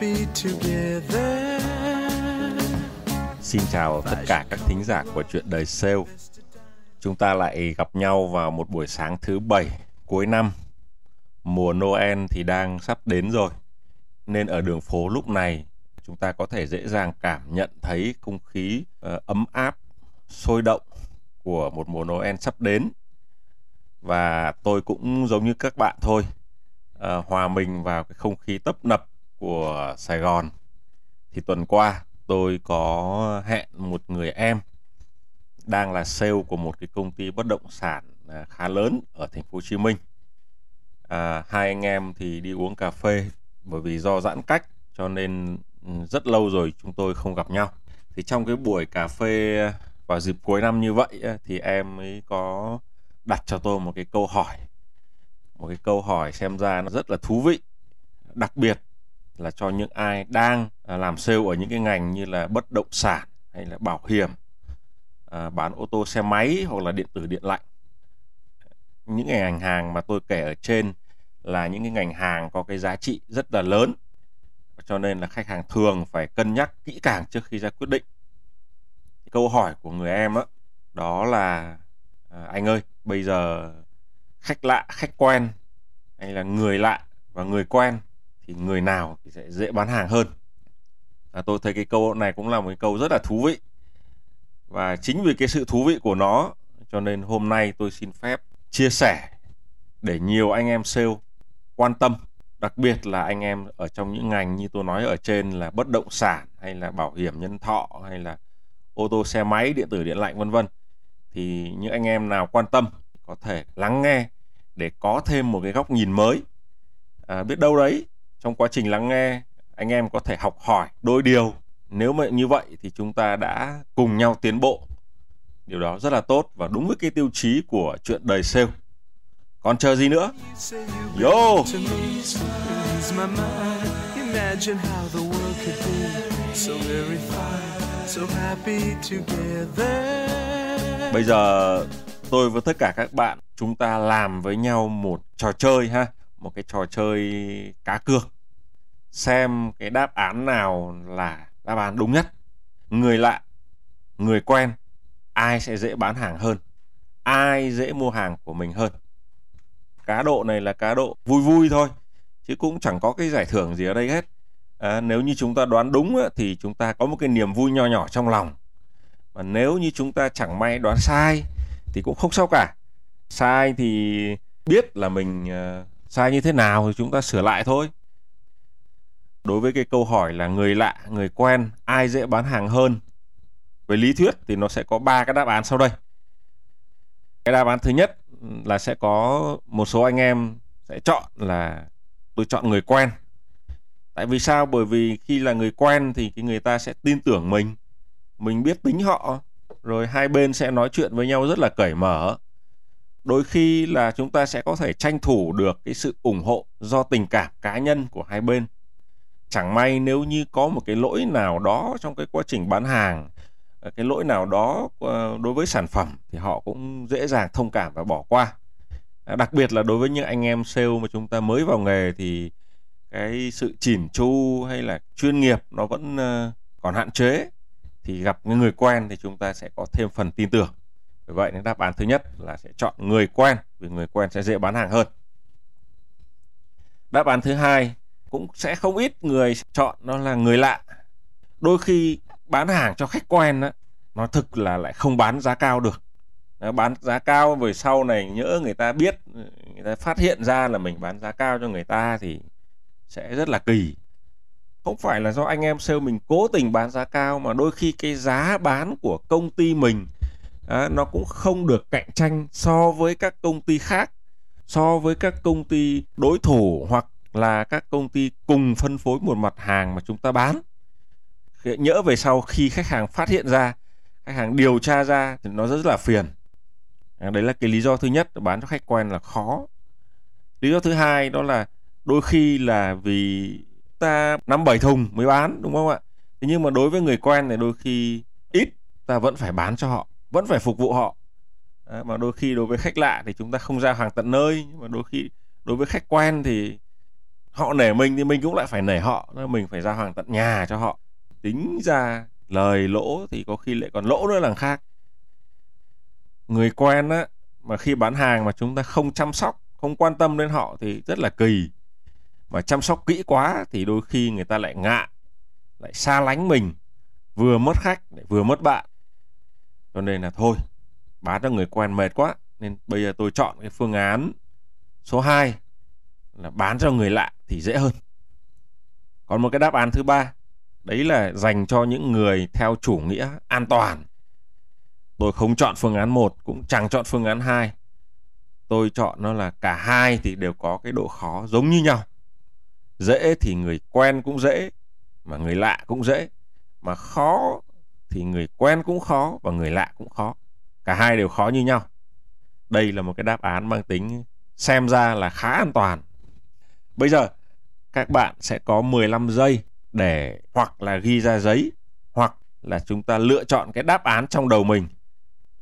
Happy together. Xin chào tất cả các thính giả của chuyện đời sale. Chúng ta lại gặp nhau vào một buổi sáng thứ bảy cuối năm. Mùa Noel thì đang sắp đến rồi. Nên ở đường phố lúc này chúng ta có thể dễ dàng cảm nhận thấy không khí uh, ấm áp, sôi động của một mùa Noel sắp đến. Và tôi cũng giống như các bạn thôi, uh, hòa mình vào cái không khí tấp nập của Sài Gòn. Thì tuần qua tôi có hẹn một người em đang là sale của một cái công ty bất động sản à, khá lớn ở thành phố Hồ Chí Minh. À, hai anh em thì đi uống cà phê bởi vì do giãn cách cho nên ừ, rất lâu rồi chúng tôi không gặp nhau. Thì trong cái buổi cà phê vào dịp cuối năm như vậy à, thì em ấy có đặt cho tôi một cái câu hỏi. Một cái câu hỏi xem ra nó rất là thú vị. Đặc biệt là cho những ai đang à, làm sale ở những cái ngành như là bất động sản hay là bảo hiểm à, bán ô tô xe máy hoặc là điện tử điện lạnh. Những cái ngành hàng mà tôi kể ở trên là những cái ngành hàng có cái giá trị rất là lớn. Cho nên là khách hàng thường phải cân nhắc kỹ càng trước khi ra quyết định. Câu hỏi của người em đó, đó là à, anh ơi bây giờ khách lạ khách quen hay là người lạ và người quen thì người nào thì sẽ dễ bán hàng hơn. À, tôi thấy cái câu này cũng là một cái câu rất là thú vị. Và chính vì cái sự thú vị của nó cho nên hôm nay tôi xin phép chia sẻ để nhiều anh em sale quan tâm. Đặc biệt là anh em ở trong những ngành như tôi nói ở trên là bất động sản hay là bảo hiểm nhân thọ hay là ô tô xe máy điện tử điện lạnh vân vân. Thì những anh em nào quan tâm có thể lắng nghe để có thêm một cái góc nhìn mới. À, biết đâu đấy trong quá trình lắng nghe anh em có thể học hỏi đôi điều. Nếu mà như vậy thì chúng ta đã cùng nhau tiến bộ. Điều đó rất là tốt và đúng với cái tiêu chí của chuyện đời sale. Còn chờ gì nữa? Yo! To me, ease my mind. Imagine how the world could be so very fine, so happy together. bây giờ tôi với tất cả các bạn chúng ta làm với nhau một trò chơi ha một cái trò chơi cá cược. Xem cái đáp án nào là đáp án đúng nhất. Người lạ người quen ai sẽ dễ bán hàng hơn? Ai dễ mua hàng của mình hơn? Cá độ này là cá độ vui vui thôi chứ cũng chẳng có cái giải thưởng gì ở đây hết. À, nếu như chúng ta đoán đúng á, thì chúng ta có một cái niềm vui nho nhỏ trong lòng. Mà nếu như chúng ta chẳng may đoán sai thì cũng không sao cả. Sai thì biết là mình à, sai như thế nào thì chúng ta sửa lại thôi. Đối với cái câu hỏi là người lạ, người quen, ai dễ bán hàng hơn? Về lý thuyết thì nó sẽ có ba cái đáp án sau đây. Cái đáp án thứ nhất là sẽ có một số anh em sẽ chọn là tôi chọn người quen. Tại vì sao? Bởi vì khi là người quen thì cái người ta sẽ tin tưởng mình. Mình biết tính họ, rồi hai bên sẽ nói chuyện với nhau rất là cởi mở đôi khi là chúng ta sẽ có thể tranh thủ được cái sự ủng hộ do tình cảm cá nhân của hai bên. Chẳng may nếu như có một cái lỗi nào đó trong cái quá trình bán hàng ờ, cái lỗi nào đó ờ, đối với sản phẩm thì họ cũng dễ dàng thông cảm và bỏ qua. À, đặc biệt là đối với những anh em sale mà chúng ta mới vào nghề thì cái sự chỉn chu hay là chuyên nghiệp nó vẫn ờ, còn hạn chế. Thì gặp những người quen thì chúng ta sẽ có thêm phần tin tưởng vì vậy nên đáp án thứ nhất là sẽ chọn người quen, vì người quen sẽ dễ bán hàng hơn. Đáp án thứ hai cũng sẽ không ít người chọn nó là người lạ. Đôi khi bán hàng cho khách quen á, nó thực là lại không bán giá cao được. Nó bán giá cao về sau này nhỡ người ta biết, người ta phát hiện ra là mình bán giá cao cho người ta thì sẽ rất là kỳ. Không phải là do anh em sale mình cố tình bán giá cao mà đôi khi cái giá bán của công ty mình à, nó cũng không được cạnh tranh so với các công ty khác so với các công ty đối thủ hoặc là các công ty cùng phân phối một mặt hàng mà chúng ta bán. Nhỡ về sau khi khách hàng phát hiện ra khách hàng điều tra ra thì nó rất là phiền. À, đấy là cái lý do thứ nhất bán cho khách quen là khó. Lý do thứ hai đó là đôi khi là vì ta năm bảy thùng mới bán đúng không ạ? Thế nhưng mà đối với người quen thì đôi khi ít ta vẫn phải bán cho họ vẫn phải phục vụ họ. À, mà đôi khi đối với khách lạ thì chúng ta không giao hàng tận nơi nhưng mà đôi khi đối với khách quen thì họ nể mình thì mình cũng lại phải nể họ. Nên mình phải giao hàng tận nhà cho họ. Tính ra lời lỗ thì có khi lại còn lỗ nữa là khác. Người quen á mà khi bán hàng mà chúng ta không chăm sóc không quan tâm đến họ thì rất là kỳ. Mà chăm sóc kỹ quá thì đôi khi người ta lại ngại lại xa lánh mình. Vừa mất khách lại vừa mất bạn cho nên là thôi bán cho người quen mệt quá, nên bây giờ tôi chọn cái phương án số 2 là bán cho người lạ thì dễ hơn. Còn một cái đáp án thứ ba, đấy là dành cho những người theo chủ nghĩa an toàn. Tôi không chọn phương án 1 cũng chẳng chọn phương án 2 tôi chọn nó là cả hai thì đều có cái độ khó giống như nhau. Dễ thì người quen cũng dễ, mà người lạ cũng dễ. Mà khó thì người quen cũng khó và người lạ cũng khó. Cả hai đều khó như nhau. Đây là một cái đáp án mang tính xem ra là khá an toàn. Bây giờ, các bạn sẽ có 15 giây để hoặc là ghi ra giấy, hoặc là chúng ta lựa chọn cái đáp án trong đầu mình.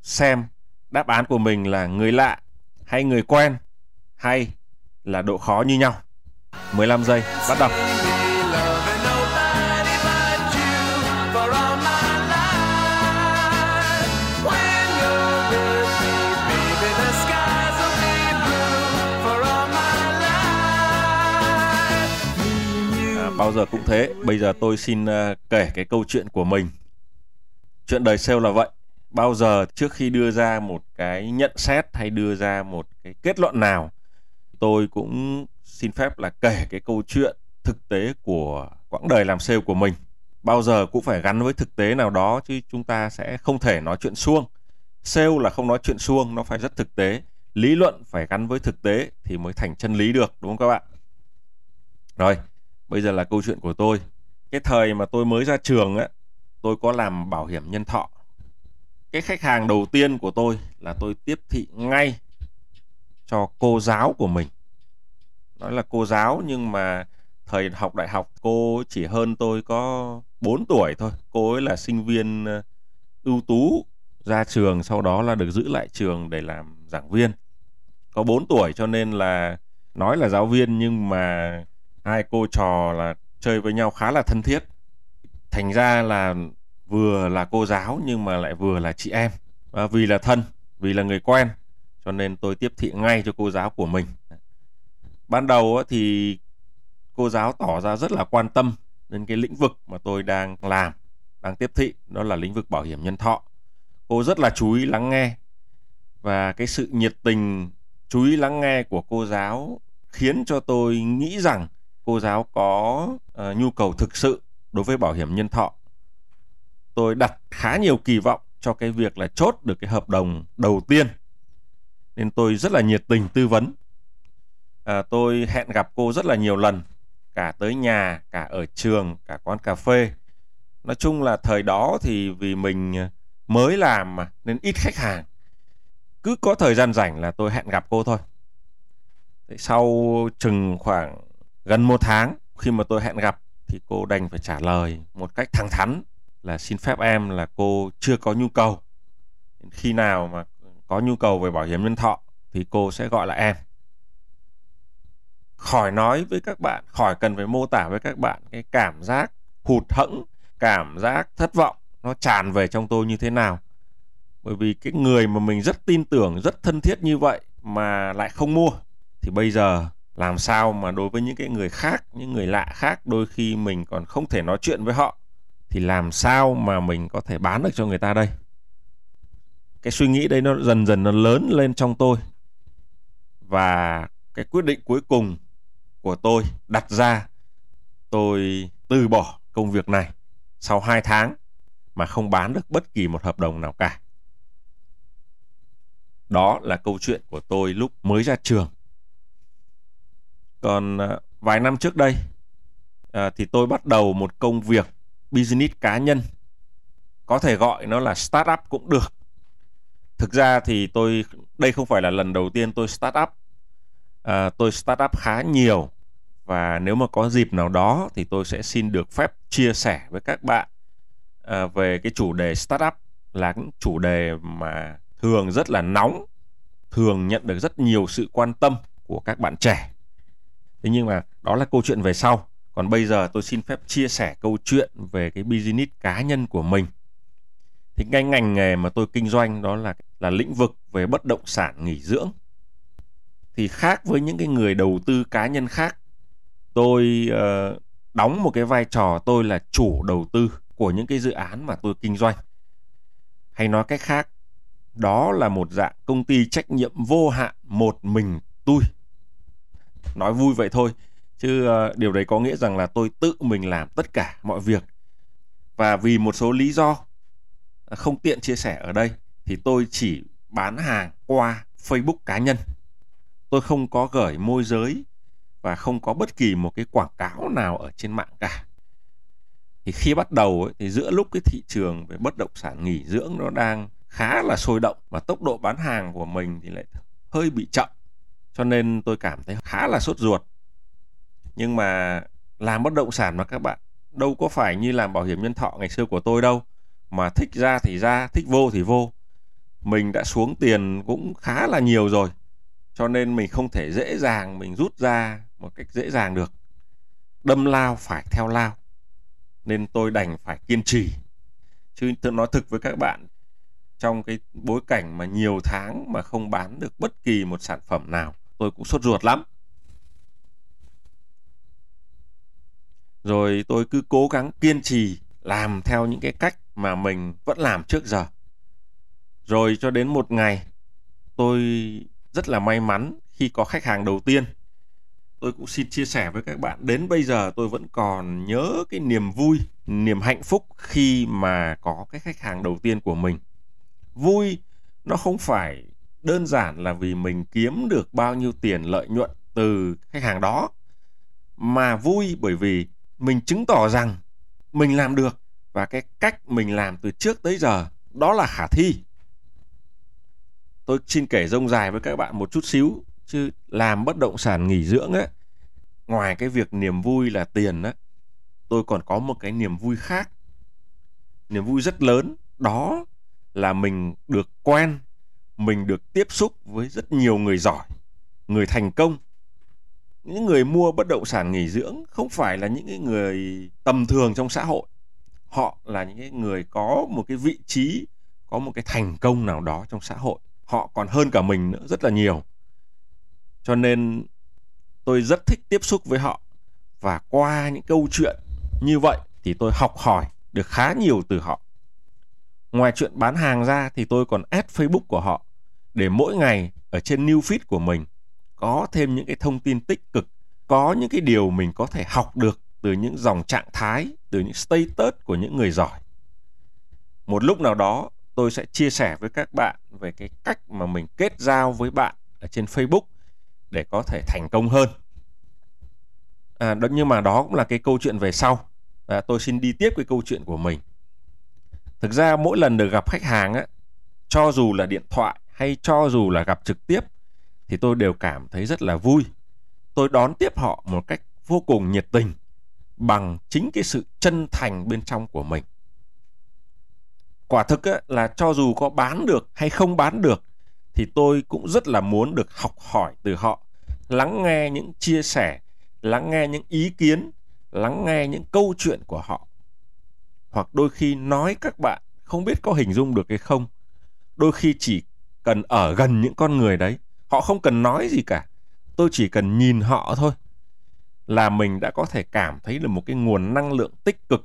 Xem đáp án của mình là người lạ hay người quen hay là độ khó như nhau. 15 giây, bắt đầu. Bao giờ cũng thế. Bây giờ tôi xin uh, kể cái câu chuyện của mình. Chuyện đời sale là vậy. Bao giờ trước khi đưa ra một cái nhận xét hay đưa ra một cái kết luận nào tôi cũng xin phép là kể cái câu chuyện thực tế của quãng đời làm sale của mình. Bao giờ cũng phải gắn với thực tế nào đó chứ chúng ta sẽ không thể nói chuyện suông. Sale là không nói chuyện suông nó phải rất thực tế. Lý luận phải gắn với thực tế thì mới thành chân lý được đúng không các bạn? Rồi bây giờ là câu chuyện của tôi. Cái thời mà tôi mới ra trường á, tôi có làm bảo hiểm nhân thọ. Cái khách hàng đầu tiên của tôi là tôi tiếp thị ngay cho cô giáo của mình. Nói là cô giáo nhưng mà thời học đại học cô chỉ hơn tôi có 4 tuổi thôi. Cô ấy là sinh viên ờ, ưu tú ra trường, sau đó là được giữ lại trường để làm giảng viên. Có 4 tuổi cho nên là nói là giáo viên nhưng mà hai cô trò là chơi với nhau khá là thân thiết. Thành ra là vừa là cô giáo nhưng mà lại vừa là chị em. Và vì là thân, vì là người quen, cho nên tôi tiếp thị ngay cho cô giáo của mình. Ban đầu thì cô giáo tỏ ra rất là quan tâm đến cái lĩnh vực mà tôi đang làm, đang tiếp thị, đó là lĩnh vực bảo hiểm nhân thọ. Cô rất là chú ý lắng nghe và cái sự nhiệt tình, chú ý lắng nghe của cô giáo khiến cho tôi nghĩ rằng cô giáo có uh, nhu cầu thực sự đối với bảo hiểm nhân thọ. Tôi đặt khá nhiều kỳ vọng cho cái việc là chốt được cái hợp đồng đầu tiên nên tôi rất là nhiệt tình tư vấn. À, tôi hẹn gặp cô rất là nhiều lần cả tới nhà cả ở trường cả quán cà phê. Nói chung là thời đó thì vì mình mới làm mà nên ít khách hàng. Cứ có thời gian rảnh là tôi hẹn gặp cô thôi. Sau chừng khoảng gần một tháng, khi mà tôi hẹn gặp, thì cô đành phải trả lời một cách thẳng thắn là xin phép em là cô chưa có nhu cầu. Khi nào mà có nhu cầu về bảo hiểm nhân thọ, thì cô sẽ gọi là em. Khỏi nói với các bạn, khỏi cần phải mô tả với các bạn cái cảm giác hụt hẫng, cảm giác thất vọng nó tràn về trong tôi như thế nào. Bởi vì cái người mà mình rất tin tưởng, rất thân thiết như vậy mà lại không mua, thì bây giờ làm sao mà đối với những cái người khác, những người lạ khác, đôi khi mình còn không thể nói chuyện với họ, thì làm sao mà mình có thể bán được cho người ta đây cái suy nghĩ đấy nó dần dần nó lớn lên trong tôi và cái quyết định cuối cùng của tôi đặt ra, tôi từ bỏ công việc này sau 2 tháng mà không bán được bất kỳ một hợp đồng nào cả. Đó là câu chuyện của tôi lúc mới ra trường. Còn à, vài năm trước đây à, thì tôi bắt đầu một công việc business cá nhân. Có thể gọi nó là startup cũng được. Thực ra thì tôi đây không phải là lần đầu tiên tôi startup. À, tôi startup khá nhiều và nếu mà có dịp nào đó thì tôi sẽ xin được phép chia sẻ với các bạn à, về cái chủ đề startup là những chủ đề mà thường rất là nóng thường nhận được rất nhiều sự quan tâm của các bạn trẻ thế nhưng mà đó là câu chuyện về sau. Còn bây giờ tôi xin phép chia sẻ câu chuyện về cái business cá nhân của mình. Thì ngay ngành nghề mà tôi kinh doanh đó là là lĩnh vực về bất động sản nghỉ dưỡng. Thì khác với những cái người đầu tư cá nhân khác tôi uh, đóng một cái vai trò tôi là chủ đầu tư của những cái dự án mà tôi kinh doanh. Hay nói cách khác đó là một dạng công ty trách nhiệm vô hạn một mình tôi nói vui vậy thôi chứ uh, điều đấy có nghĩa rằng là tôi tự mình làm tất cả mọi việc và vì một số lý do à, không tiện chia sẻ ở đây thì tôi chỉ bán hàng qua Facebook cá nhân. Tôi không có gửi môi giới và không có bất kỳ một cái quảng cáo nào ở trên mạng cả. Thì khi bắt đầu ấy, thì giữa lúc cái thị trường về bất động sản nghỉ dưỡng nó đang khá là sôi động và tốc độ bán hàng của mình thì lại hơi bị chậm. Cho nên tôi cảm thấy khá là sốt ruột. Nhưng mà làm bất động sản mà các bạn, đâu có phải như làm bảo hiểm nhân thọ ngày xưa của tôi đâu. Mà thích ra thì ra, thích vô thì vô. Mình đã xuống tiền cũng khá là nhiều rồi. Cho nên mình không thể dễ dàng mình rút ra một cách dễ dàng được. Đâm lao phải theo lao. Nên tôi đành phải kiên trì. Chứ tôi nói thực với các bạn, trong cái bối cảnh mà nhiều tháng mà không bán được bất kỳ một sản phẩm nào tôi cũng sốt ruột lắm rồi tôi cứ cố gắng kiên trì làm theo những cái cách mà mình vẫn làm trước giờ. Rồi cho đến một ngày, tôi rất là may mắn khi có khách hàng đầu tiên. Tôi cũng xin chia sẻ với các bạn, đến bây giờ tôi vẫn còn nhớ cái niềm vui, niềm hạnh phúc khi mà có cái khách hàng đầu tiên của mình. Vui nó không phải đơn giản là vì mình kiếm được bao nhiêu tiền lợi nhuận từ khách hàng đó. Mà vui bởi vì mình chứng tỏ rằng mình làm được và cái cách mình làm từ trước tới giờ, đó là khả thi. Tôi xin kể rông dài với các bạn một chút xíu, chứ làm bất động sản nghỉ dưỡng ấy, ngoài cái việc niềm vui là tiền á, tôi còn có một cái niềm vui khác. Niềm vui rất lớn, đó là mình được quen mình được tiếp xúc với rất nhiều người giỏi, người thành công. Những người mua bất động sản nghỉ dưỡng không phải là những người tầm thường trong xã hội. Họ là những người có một cái vị trí, có một cái thành công nào đó trong xã hội. Họ còn hơn cả mình nữa, rất là nhiều. Cho nên tôi rất thích tiếp xúc với họ. Và qua những câu chuyện như vậy thì tôi học hỏi được khá nhiều từ họ. Ngoài chuyện bán hàng ra thì tôi còn add facebook của họ để mỗi ngày ở trên new feed của mình có thêm những cái thông tin tích cực có những cái điều mình có thể học được từ những dòng trạng thái từ những status của những người giỏi. Một lúc nào đó tôi sẽ chia sẻ với các bạn về cái cách mà mình kết giao với bạn ở trên facebook để có thể thành công hơn. À, đó nhưng mà đó cũng là cái câu chuyện về sau. À, tôi xin đi tiếp cái câu chuyện của mình. Thực ra mỗi lần được gặp khách hàng á cho dù là điện thoại hay cho dù là gặp trực tiếp thì tôi đều cảm thấy rất là vui. Tôi đón tiếp họ một cách vô cùng nhiệt tình bằng chính cái sự chân thành bên trong của mình. Quả thực á, là cho dù có bán được hay không bán được thì tôi cũng rất là muốn được học hỏi từ họ lắng nghe những chia sẻ lắng nghe những ý kiến lắng nghe những câu chuyện của họ. Hoặc đôi khi nói các bạn không biết có hình dung được hay không. Đôi khi chỉ cần ở gần những con người đấy. Họ không cần nói gì cả. Tôi chỉ cần nhìn họ thôi là mình đã có thể cảm thấy được một cái nguồn năng lượng tích cực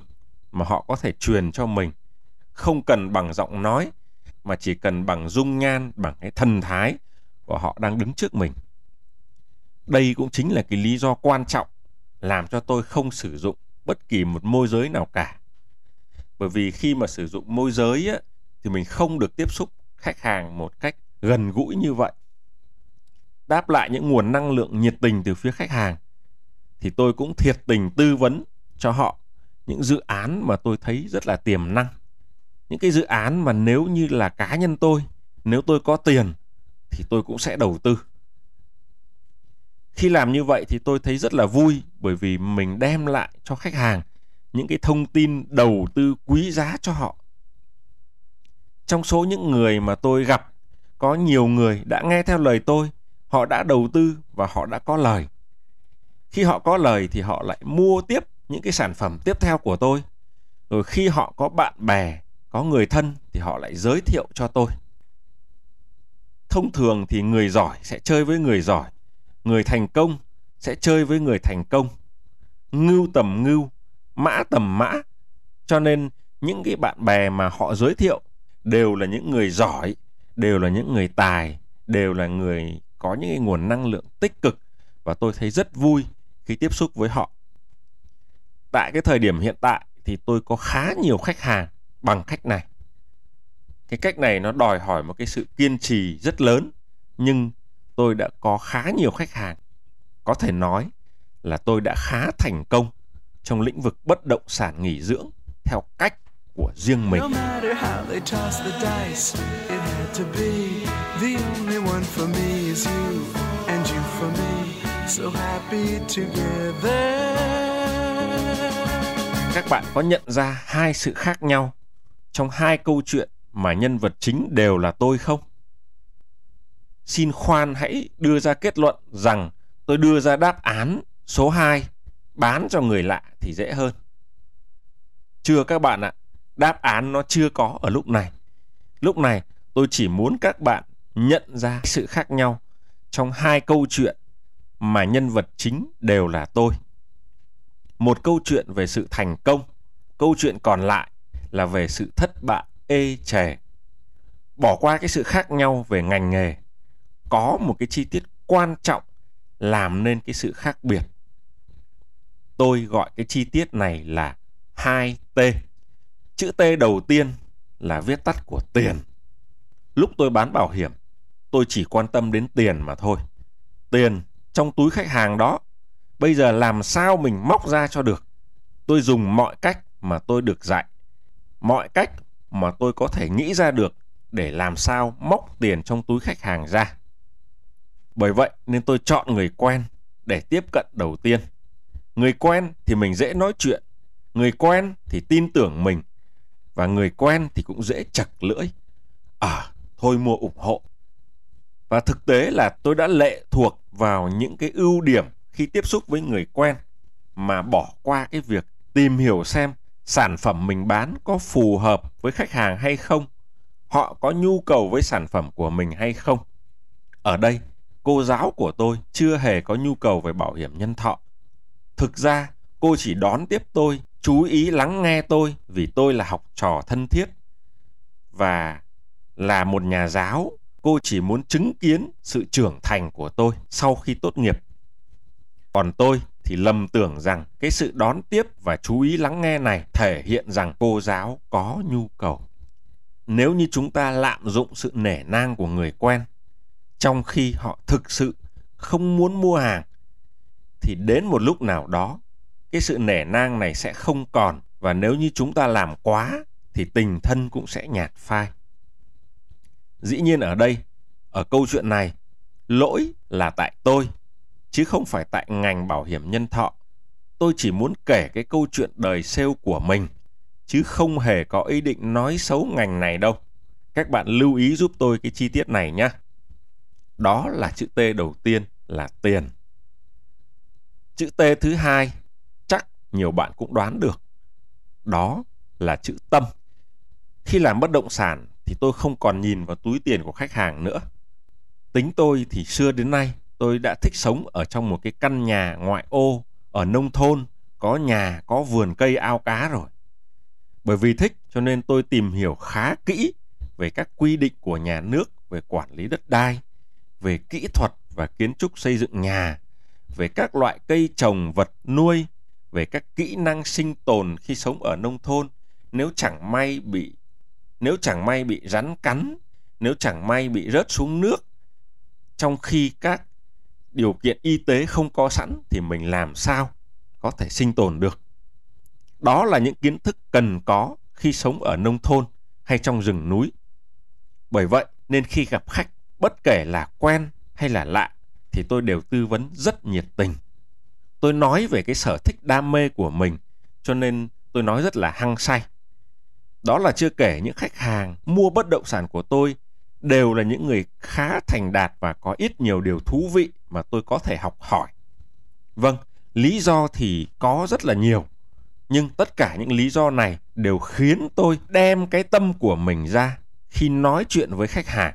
mà họ có thể truyền cho mình. Không cần bằng giọng nói mà chỉ cần bằng dung nhan bằng cái thần thái của họ đang đứng trước mình. Đây cũng chính là cái lý do quan trọng làm cho tôi không sử dụng bất kỳ một môi giới nào cả. Bởi vì khi mà sử dụng môi giới á, thì mình không được tiếp xúc khách hàng một cách gần gũi như vậy. Đáp lại những nguồn năng lượng nhiệt tình từ phía khách hàng thì tôi cũng thiệt tình tư vấn cho họ những dự án mà tôi thấy rất là tiềm năng. Những cái dự án mà nếu như là cá nhân tôi, nếu tôi có tiền thì tôi cũng sẽ đầu tư khi làm như vậy thì tôi thấy rất là vui bởi vì mình đem lại cho khách hàng những cái thông tin đầu tư quý giá cho họ trong số những người mà tôi gặp, có nhiều người đã nghe theo lời tôi, họ đã đầu tư và họ đã có lời. Khi họ có lời thì họ lại mua tiếp những cái sản phẩm tiếp theo của tôi. Rồi khi họ có bạn bè, có người thân thì họ lại giới thiệu cho tôi. Thông thường thì người giỏi sẽ chơi với người giỏi, người thành công sẽ chơi với người thành công. Ngưu tầm ngưu, mã tầm mã. Cho nên những cái bạn bè mà họ giới thiệu đều là những người giỏi, đều là những người tài, đều là người có những cái nguồn năng lượng tích cực. Và tôi thấy rất vui khi tiếp xúc với họ. Tại cái thời điểm hiện tại thì tôi có khá nhiều khách hàng bằng cách này. Cái cách này nó đòi hỏi một cái sự kiên trì rất lớn, nhưng tôi đã có khá nhiều khách hàng. Có thể nói là tôi đã khá thành công trong lĩnh vực bất động sản nghỉ dưỡng theo cách của riêng mình. Các bạn có nhận ra hai sự khác nhau trong hai câu chuyện mà nhân vật chính đều là tôi không? xin khoan hãy đưa ra kết luận rằng tôi đưa ra đáp án số 2 bán cho người lạ thì dễ hơn. Chưa các bạn ạ, đáp án nó chưa có ở lúc này. Lúc này tôi chỉ muốn các bạn nhận ra sự khác nhau trong hai câu chuyện mà nhân vật chính đều là tôi. Một câu chuyện về sự thành công, câu chuyện còn lại là về sự thất bại ê chề. Bỏ qua cái sự khác nhau về ngành nghề có một cái chi tiết quan trọng làm nên cái sự khác biệt. Tôi gọi cái chi tiết này là 2T. Chữ T đầu tiên là viết tắt của tiền. Lúc tôi bán bảo hiểm, tôi chỉ quan tâm đến tiền mà thôi. Tiền trong túi khách hàng đó, bây giờ làm sao mình móc ra cho được. Tôi dùng mọi cách mà tôi được dạy, mọi cách mà tôi có thể nghĩ ra được để làm sao móc tiền trong túi khách hàng ra. Bởi vậy nên tôi chọn người quen để tiếp cận đầu tiên. Người quen thì mình dễ nói chuyện, người quen thì tin tưởng mình và người quen thì cũng dễ chặt lưỡi. À, thôi mua ủng hộ. Và thực tế là tôi đã lệ thuộc vào những cái ưu điểm khi tiếp xúc với người quen mà bỏ qua cái việc tìm hiểu xem sản phẩm mình bán có phù hợp với khách hàng hay không, họ có nhu cầu với sản phẩm của mình hay không. Ở đây cô giáo của tôi chưa hề có nhu cầu về bảo hiểm nhân thọ. Thực ra, cô chỉ đón tiếp tôi, chú ý lắng nghe tôi vì tôi là học trò thân thiết. Và là một nhà giáo, cô chỉ muốn chứng kiến sự trưởng thành của tôi sau khi tốt nghiệp. Còn tôi thì lầm tưởng rằng cái sự đón tiếp và chú ý lắng nghe này thể hiện rằng cô giáo có nhu cầu. Nếu như chúng ta lạm dụng sự nể nang của người quen trong khi họ thực sự không muốn mua hàng thì đến một lúc nào đó cái sự nể nang này sẽ không còn và nếu như chúng ta làm quá thì tình thân cũng sẽ nhạt phai. Dĩ nhiên ở đây, ở câu chuyện này, lỗi là tại tôi, chứ không phải tại ngành bảo hiểm nhân thọ. Tôi chỉ muốn kể cái câu chuyện đời sale của mình, chứ không hề có ý định nói xấu ngành này đâu. Các bạn lưu ý giúp tôi cái chi tiết này nhé. Đó là chữ T đầu tiên là tiền. Chữ T thứ hai nhiều bạn cũng đoán được. Đó là chữ tâm. Khi làm bất động sản thì tôi không còn nhìn vào túi tiền của khách hàng nữa. Tính tôi thì xưa đến nay tôi đã thích sống ở trong một cái căn nhà ngoại ô ở nông thôn, có nhà, có vườn cây ao cá rồi. Bởi vì thích cho nên tôi tìm hiểu khá kỹ về các quy định của nhà nước về quản lý đất đai, về kỹ thuật và kiến trúc xây dựng nhà, về các loại cây trồng vật nuôi, về các kỹ năng sinh tồn khi sống ở nông thôn. Nếu chẳng may bị, nếu chẳng may bị rắn cắn, nếu chẳng may bị rớt xuống nước, trong khi các điều kiện y tế không có sẵn thì mình làm sao có thể sinh tồn được? Đó là những kiến thức cần có khi sống ở nông thôn hay trong rừng núi. Bởi vậy nên khi gặp khách, bất kể là quen hay là lạ, thì tôi đều tư vấn rất nhiệt tình tôi nói về cái sở thích đam mê của mình, cho nên tôi nói rất là hăng say. Đó là chưa kể những khách hàng mua bất động sản của tôi đều là những người khá thành đạt và có ít nhiều điều thú vị mà tôi có thể học hỏi. Vâng lý do thì có rất là nhiều, nhưng tất cả những lý do này đều khiến tôi đem cái tâm của mình ra khi nói chuyện với khách hàng.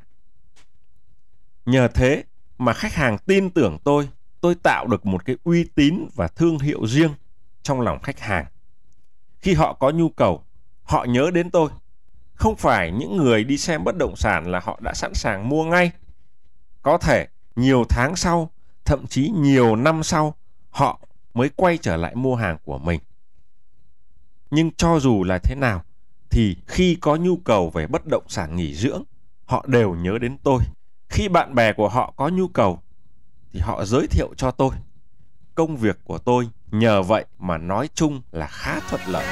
Nhờ thế mà khách hàng tin tưởng tôi tôi tạo được một cái uy tín và thương hiệu riêng trong lòng khách hàng. Khi họ có nhu cầu, họ nhớ đến tôi. Không phải những người đi xem bất động sản là họ đã sẵn sàng mua ngay. Có thể nhiều tháng sau, thậm chí nhiều năm sau, họ mới quay trở lại mua hàng của mình. Nhưng cho dù là thế nào, thì khi có nhu cầu về bất động sản nghỉ dưỡng, họ đều nhớ đến tôi. Khi bạn bè của họ có nhu cầu thì họ giới thiệu cho tôi. Công việc của tôi nhờ vậy mà nói chung là khá thuận lợi.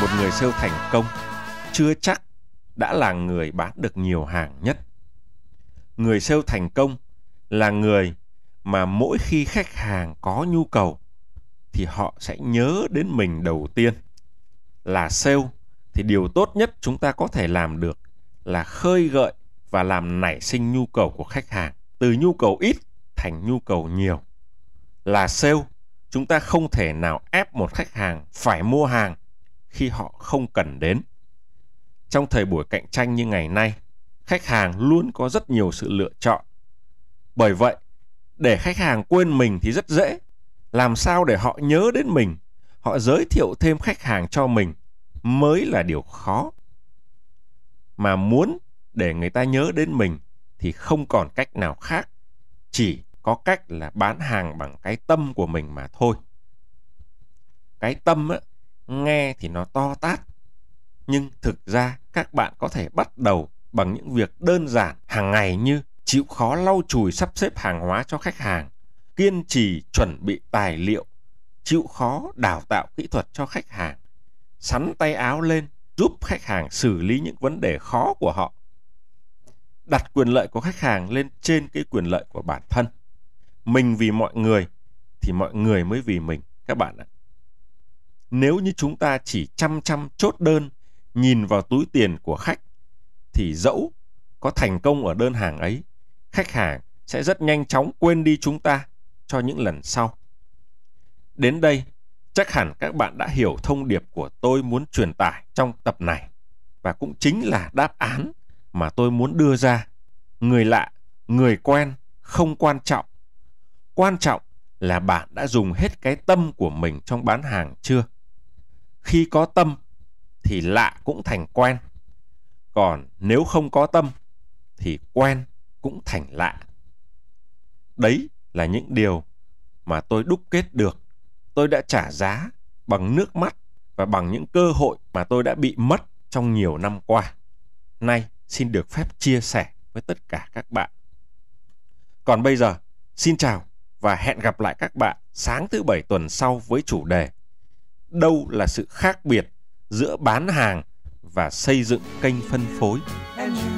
Một người sale thành công, chưa chắc đã là người bán được nhiều hàng nhất. Người sale thành công là người mà mỗi khi khách hàng có nhu cầu, thì họ sẽ nhớ đến mình đầu tiên. Là sale, thì điều tốt nhất chúng ta có thể làm được là khơi gợi và làm nảy sinh nhu cầu của khách hàng. Từ nhu cầu ít thành nhu cầu nhiều. Là sale, chúng ta không thể nào ép một khách hàng phải mua hàng khi họ không cần đến. Trong thời buổi cạnh tranh như ngày nay, khách hàng luôn có rất nhiều sự lựa chọn. Bởi vậy để khách hàng quên mình thì rất dễ. Làm sao để họ nhớ đến mình? Họ giới thiệu thêm khách hàng cho mình mới là điều khó. Mà muốn để người ta nhớ đến mình thì không còn cách nào khác. Chỉ có cách là bán hàng bằng cái tâm của mình mà thôi. Cái tâm á, nghe thì nó to tát. Nhưng thực ra các bạn có thể bắt đầu bằng những việc đơn giản hàng ngày như chịu khó lau chùi sắp xếp hàng hóa cho khách hàng, kiên trì chuẩn bị tài liệu, chịu khó đào tạo kỹ thuật cho khách hàng, sắn tay áo lên giúp khách hàng xử lý những vấn đề khó của họ. Đặt quyền lợi của khách hàng lên trên cái quyền lợi của bản thân. Mình vì mọi người thì mọi người mới vì mình, các bạn ạ. Nếu như chúng ta chỉ chăm chăm chốt đơn, nhìn vào túi tiền của khách thì dẫu có thành công ở đơn hàng ấy khách hàng sẽ rất nhanh chóng quên đi chúng ta cho những lần sau. Đến đây, chắc hẳn các bạn đã hiểu thông điệp của tôi muốn truyền tải trong tập này. Và cũng chính là đáp án mà tôi muốn đưa ra. Người lạ, người quen không quan trọng. Quan trọng là bạn đã dùng hết cái tâm của mình trong bán hàng chưa? Khi có tâm thì lạ cũng thành quen. Còn nếu không có tâm thì quen cũng thành lạ. Đấy là những điều mà tôi đúc kết được. Tôi đã trả giá bằng nước mắt và bằng những cơ hội mà tôi đã bị mất trong nhiều năm qua. Nay, xin được phép chia sẻ với tất cả các bạn. Còn bây giờ, xin chào và hẹn gặp lại các bạn sáng thứ bảy tuần sau với chủ đề đâu là sự khác biệt giữa bán hàng và xây dựng kênh phân phối. And